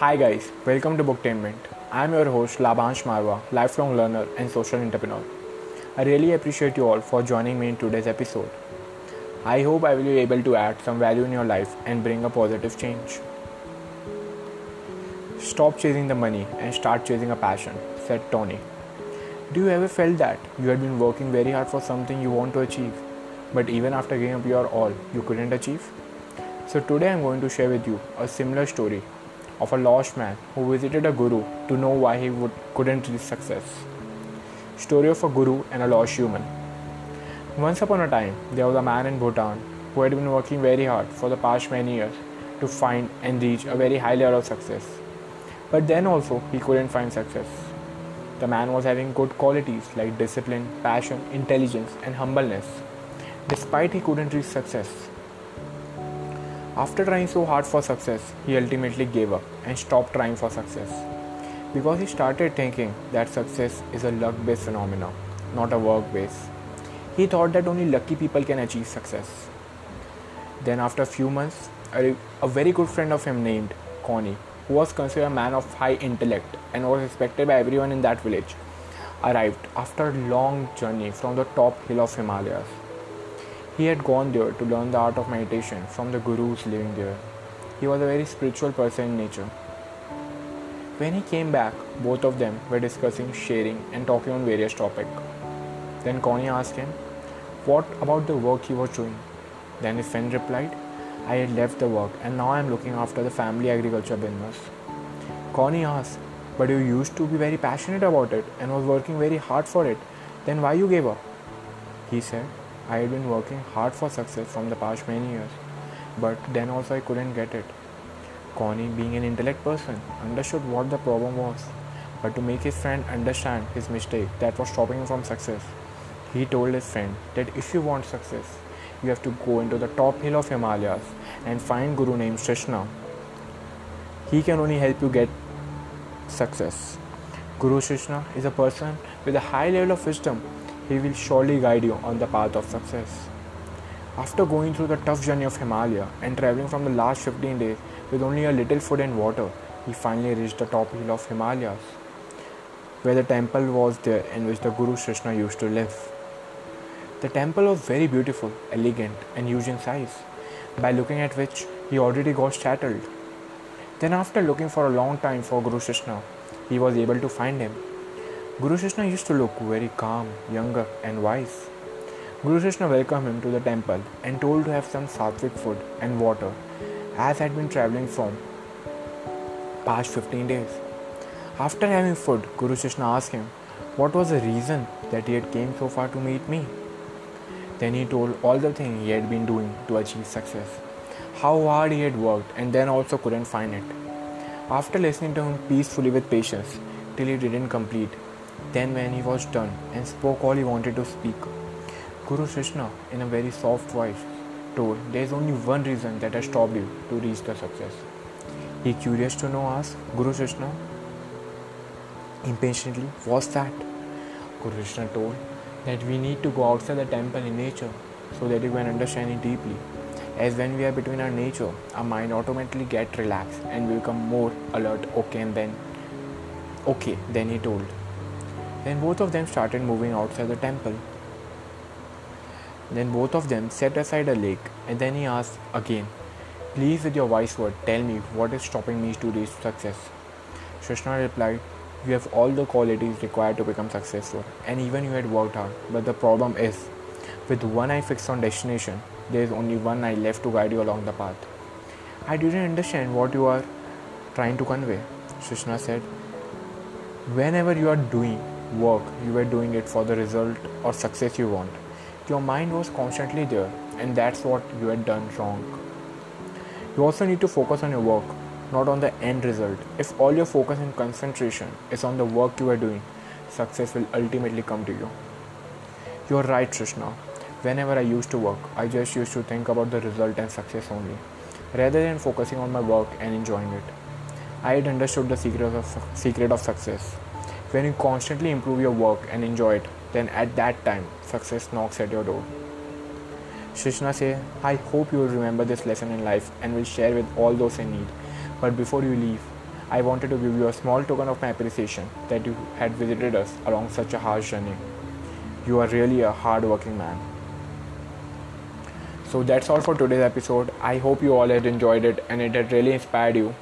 Hi guys, welcome to Booktainment. I am your host Labhansh Marwa, lifelong learner and social entrepreneur. I really appreciate you all for joining me in today's episode. I hope I will be able to add some value in your life and bring a positive change. Stop chasing the money and start chasing a passion, said Tony. Do you ever felt that you had been working very hard for something you want to achieve, but even after giving up your all, you couldn't achieve? So today I'm going to share with you a similar story of a lost man who visited a guru to know why he would, couldn't reach success. Story of a guru and a lost human. Once upon a time, there was a man in Bhutan who had been working very hard for the past many years to find and reach a very high level of success. But then also, he couldn't find success. The man was having good qualities like discipline, passion, intelligence, and humbleness. Despite he couldn't reach success, after trying so hard for success, he ultimately gave up and stopped trying for success. Because he started thinking that success is a luck based phenomenon, not a work based. He thought that only lucky people can achieve success. Then, after a few months, a, a very good friend of him named Connie, who was considered a man of high intellect and was respected by everyone in that village, arrived after a long journey from the top hill of Himalayas. He had gone there to learn the art of meditation from the gurus living there. He was a very spiritual person in nature. When he came back, both of them were discussing, sharing, and talking on various topics. Then Connie asked him, What about the work he was doing? Then his friend replied, I had left the work and now I am looking after the family agriculture business. Connie asked, But you used to be very passionate about it and was working very hard for it. Then why you gave up? He said, I had been working hard for success from the past many years, but then also I couldn't get it. Connie, being an intellect person, understood what the problem was, but to make his friend understand his mistake that was stopping him from success, he told his friend that if you want success, you have to go into the top hill of Himalayas and find Guru named Shrishna. He can only help you get success. Guru Shrishna is a person with a high level of wisdom he will surely guide you on the path of success. After going through the tough journey of Himalaya and traveling from the last 15 days with only a little food and water, he finally reached the top hill of Himalayas, where the temple was there in which the Guru Shrishna used to live. The temple was very beautiful, elegant, and huge in size, by looking at which he already got startled. Then, after looking for a long time for Guru Shrishna, he was able to find him Guru Shrishna used to look very calm, younger, and wise. Guru Shrishna welcomed him to the temple and told to have some sattvic food and water, as he had been traveling from past 15 days. After having food, Guru Shrishna asked him what was the reason that he had came so far to meet me. Then he told all the things he had been doing to achieve success, how hard he had worked, and then also couldn't find it. After listening to him peacefully with patience till he didn't complete, then, when he was done and spoke all he wanted to speak, Guru Shrishna, in a very soft voice, told, There is only one reason that has stopped you to reach the success. He, curious to know, asked Guru Shrishna impatiently, What's that? Guru Shrishna told that we need to go outside the temple in nature so that you can understand it deeply. As when we are between our nature, our mind automatically get relaxed and we become more alert. Okay, and then, okay, then he told. Then both of them started moving outside the temple. Then both of them set aside a lake and then he asked again, Please, with your wise word, tell me what is stopping me to reach success. Shrishna replied, You have all the qualities required to become successful, and even you had worked hard. But the problem is, with one eye fixed on destination, there is only one eye left to guide you along the path. I didn't understand what you are trying to convey, Shrishna said. Whenever you are doing work, you were doing it for the result or success you want. Your mind was constantly there, and that's what you had done wrong. You also need to focus on your work, not on the end result. If all your focus and concentration is on the work you are doing, success will ultimately come to you. You're right, Shrishna. Whenever I used to work, I just used to think about the result and success only, rather than focusing on my work and enjoying it. I had understood the secret of, secret of success. When you constantly improve your work and enjoy it, then at that time, success knocks at your door. Shrishna says, I hope you will remember this lesson in life and will share with all those in need. But before you leave, I wanted to give you a small token of my appreciation that you had visited us along such a harsh journey. You are really a hard working man. So that's all for today's episode. I hope you all had enjoyed it and it had really inspired you.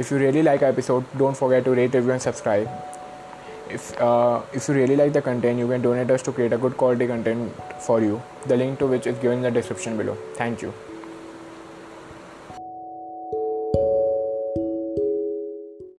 If you really like episode, don't forget to rate, review, and subscribe. If uh, if you really like the content, you can donate us to create a good quality content for you. The link to which is given in the description below. Thank you.